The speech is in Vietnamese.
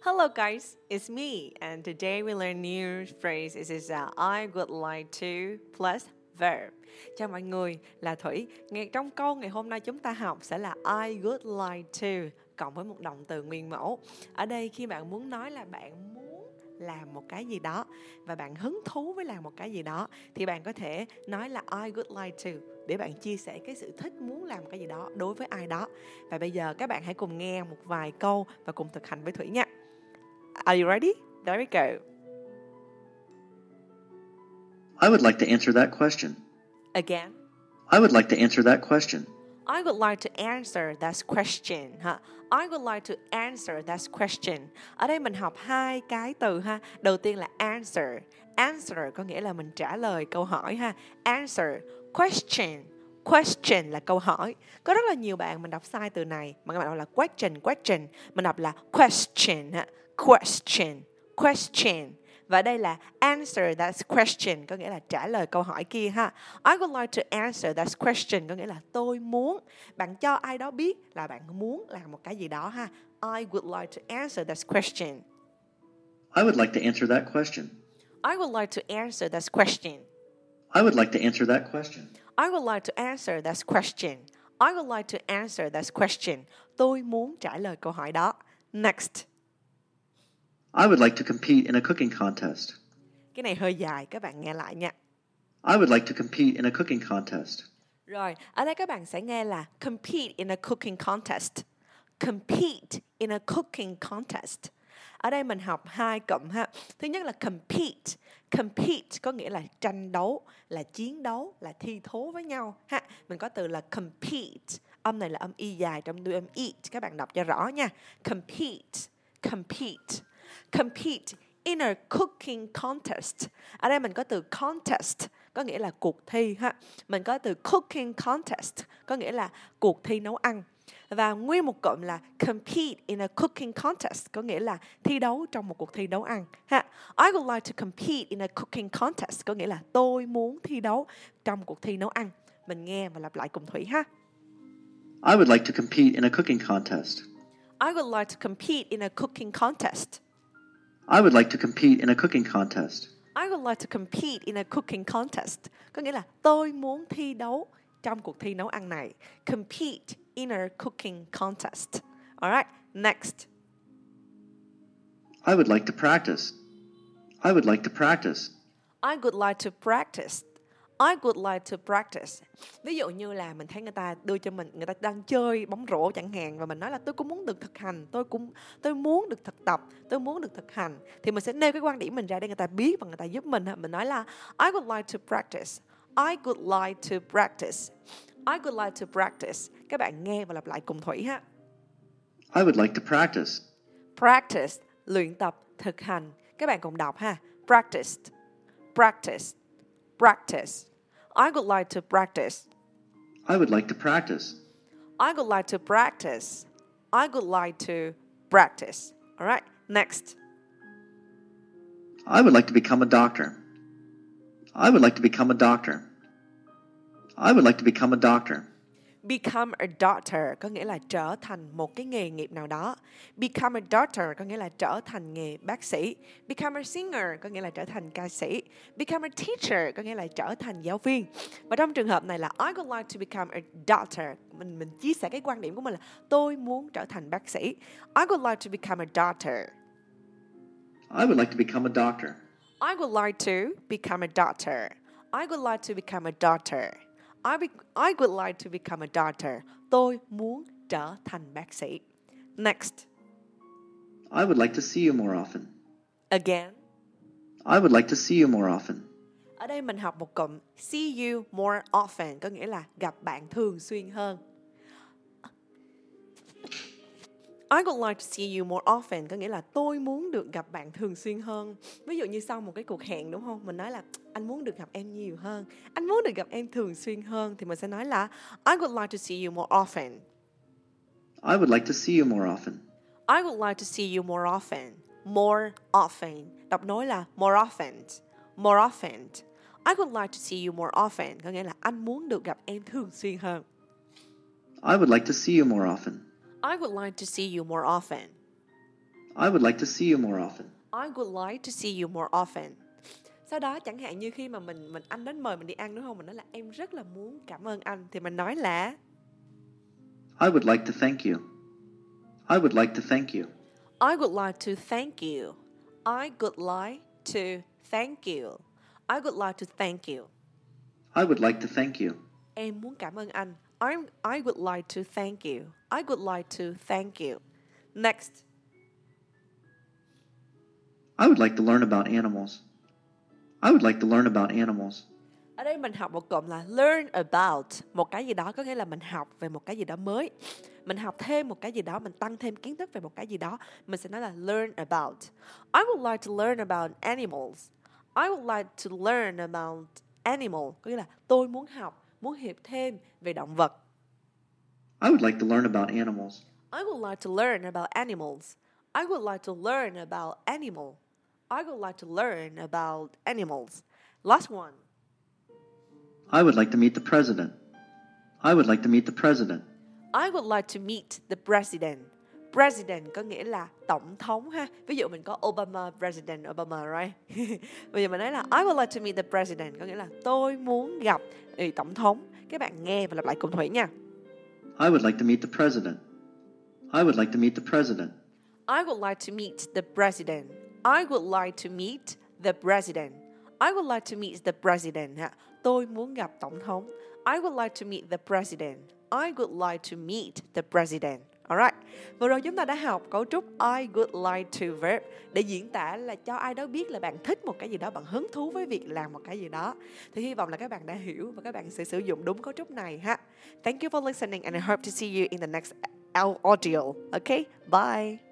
Hello guys, it's me and today we learn new phrase. It is a I would like to plus verb. Chào mọi người, là Thủy. Ngay trong câu ngày hôm nay chúng ta học sẽ là I would like to cộng với một động từ nguyên mẫu. Ở đây khi bạn muốn nói là bạn muốn làm một cái gì đó và bạn hứng thú với làm một cái gì đó thì bạn có thể nói là I would like to để bạn chia sẻ cái sự thích muốn làm cái gì đó đối với ai đó. Và bây giờ các bạn hãy cùng nghe một vài câu và cùng thực hành với Thủy nha. Are you ready? There we go. I would like to answer that question. Again. I would like to answer that question. I would like to answer that question ha. I would like to answer that question. Ở đây mình học hai cái từ ha. Đầu tiên là answer. Answer có nghĩa là mình trả lời câu hỏi ha. Answer. Question. Question là câu hỏi. Có rất là nhiều bạn mình đọc sai từ này. Mà các bạn đọc là question, question. Mình đọc là question ha. Question. Question. Và đây là answer that question có nghĩa là trả lời câu hỏi kia ha. I would like to answer that question có nghĩa là tôi muốn. Bạn cho ai đó biết là bạn muốn làm một cái gì đó ha. I would like to answer that question. I would like to answer that question. I would like to answer that question. I would like to answer that question. I would like to answer that question. I would like to answer that question. Tôi muốn trả lời câu hỏi đó. Next. I would like to compete in a cooking contest. Cái này hơi dài, các bạn nghe lại nha. I would like to compete in a cooking contest. Rồi, ở đây các bạn sẽ nghe là compete in a cooking contest. Compete in a cooking contest. Ở đây mình học hai cụm ha. Thứ nhất là compete. Compete có nghĩa là tranh đấu, là chiến đấu, là thi thố với nhau ha. Mình có từ là compete. Âm này là âm y dài trong đuôi âm eat. Các bạn đọc cho rõ nha. Compete. Compete. Compete in a cooking contest. Ở đây mình có từ contest có nghĩa là cuộc thi ha. Mình có từ cooking contest có nghĩa là cuộc thi nấu ăn. Và nguyên một cụm là compete in a cooking contest có nghĩa là thi đấu trong một cuộc thi nấu ăn ha. I would like to compete in a cooking contest có nghĩa là tôi muốn thi đấu trong cuộc thi nấu ăn. Mình nghe và lặp lại cùng Thủy ha. I would like to compete in a cooking contest. I would like to compete in a cooking contest. I would like to compete in a cooking contest. I would like to compete in a cooking contest. Có nghĩa là tôi muốn thi đấu trong cuộc thi nấu ăn này. Compete in a cooking contest. Alright, next. I would like to practice. I would like to practice. I would like to practice. I would like to practice. Ví dụ như là mình thấy người ta đưa cho mình người ta đang chơi bóng rổ chẳng hạn và mình nói là tôi cũng muốn được thực hành, tôi cũng tôi muốn được thực tập, tôi muốn được thực hành thì mình sẽ nêu cái quan điểm mình ra để người ta biết và người ta giúp mình. Mình nói là I would like to practice. I would like to practice. I would like to practice. Các bạn nghe và lặp lại cùng Thủy ha. I would like to practice. Practice, luyện tập, thực hành. Các bạn cùng đọc ha. Practice. Practice. Practice. I would like to practice. I would like to practice. I would like to practice. I would like to practice. All right, next. I would like to become a doctor. I would like to become a doctor. I would like to become a doctor. Become a doctor có nghĩa là trở thành một cái nghề nghiệp nào đó. Become a doctor có nghĩa là trở thành nghề bác sĩ. Become a singer có nghĩa là trở thành ca sĩ. Become a teacher có nghĩa là trở thành giáo viên. Và trong trường hợp này là I would like to become a doctor. Mình mình chia sẻ cái quan điểm của mình là tôi muốn trở thành bác sĩ. I would like to become a doctor. I would like to become a doctor. I would like to become a doctor. I would like to become a doctor. I, be, I would like to become a doctor. Tôi muốn trở thành bác sĩ. Next. I would like to see you more often. Again. I would like to see you more often. Ở đây mình học một cụm see you more often có nghĩa là gặp bạn thường xuyên hơn. I would like to see you more often có nghĩa là tôi muốn được gặp bạn thường xuyên hơn. Ví dụ như sau một cái cuộc hẹn đúng không? Mình nói là anh muốn được gặp em nhiều hơn. Anh muốn được gặp em thường xuyên hơn thì mình sẽ nói là I would like to see you more often. I would like to see you more often. I would like to see you more often. More often. Đọc nói là more often. More often. I would like to see you more often. Có nghĩa là anh muốn được gặp em thường xuyên hơn. I would like to see you more often. I would like to see you more often. I would like to see you more often. I would like to see you more often. Sau đó chẳng hạn như khi mà mình mình anh đến mời mình đi ăn đúng không? Mình nói là em rất là muốn cảm ơn anh thì mình nói là I would like to thank you. I would like to thank you. I would like to thank you. I would like to thank you. I would like to thank you. I would like to thank you. Em muốn cảm ơn anh. I I would like to thank you. I would like to thank you. Next. I would like to learn about animals. I would like to learn about animals. Ở đây mình học một cụm là learn about một cái gì đó có nghĩa là mình học về một cái gì đó mới. Mình học thêm một cái gì đó, mình tăng thêm kiến thức về một cái gì đó, mình sẽ nói là learn about. I would like to learn about animals. I would like to learn about animal có nghĩa là tôi muốn học, muốn hiểu thêm về động vật. I would like to learn about animals. I would like to learn about animals. I would like to learn about animal. I would like to learn about animals. Last one. I would like to meet the president. I would like to meet the president. I would like to meet the president. President có nghĩa là tổng thống ha. Ví dụ mình có Obama, President Obama, right? Bây giờ mình nói là I would like to meet the president có nghĩa là tôi muốn gặp ừ, tổng thống. Các bạn nghe và lặp lại cùng Thủy nha. I would like to meet the president. I would like to meet the president. I would like to meet the president. I would like to meet the president. I would like to meet the president. Tôi muốn gặp tổng thống. I would like to meet the president. I would like to meet the president. Alright. Vừa rồi chúng ta đã học cấu trúc I would like to verb để diễn tả là cho ai đó biết là bạn thích một cái gì đó, bạn hứng thú với việc làm một cái gì đó. Thì hy vọng là các bạn đã hiểu và các bạn sẽ sử dụng đúng cấu trúc này ha. Thank you for listening and I hope to see you in the next audio. Okay? Bye.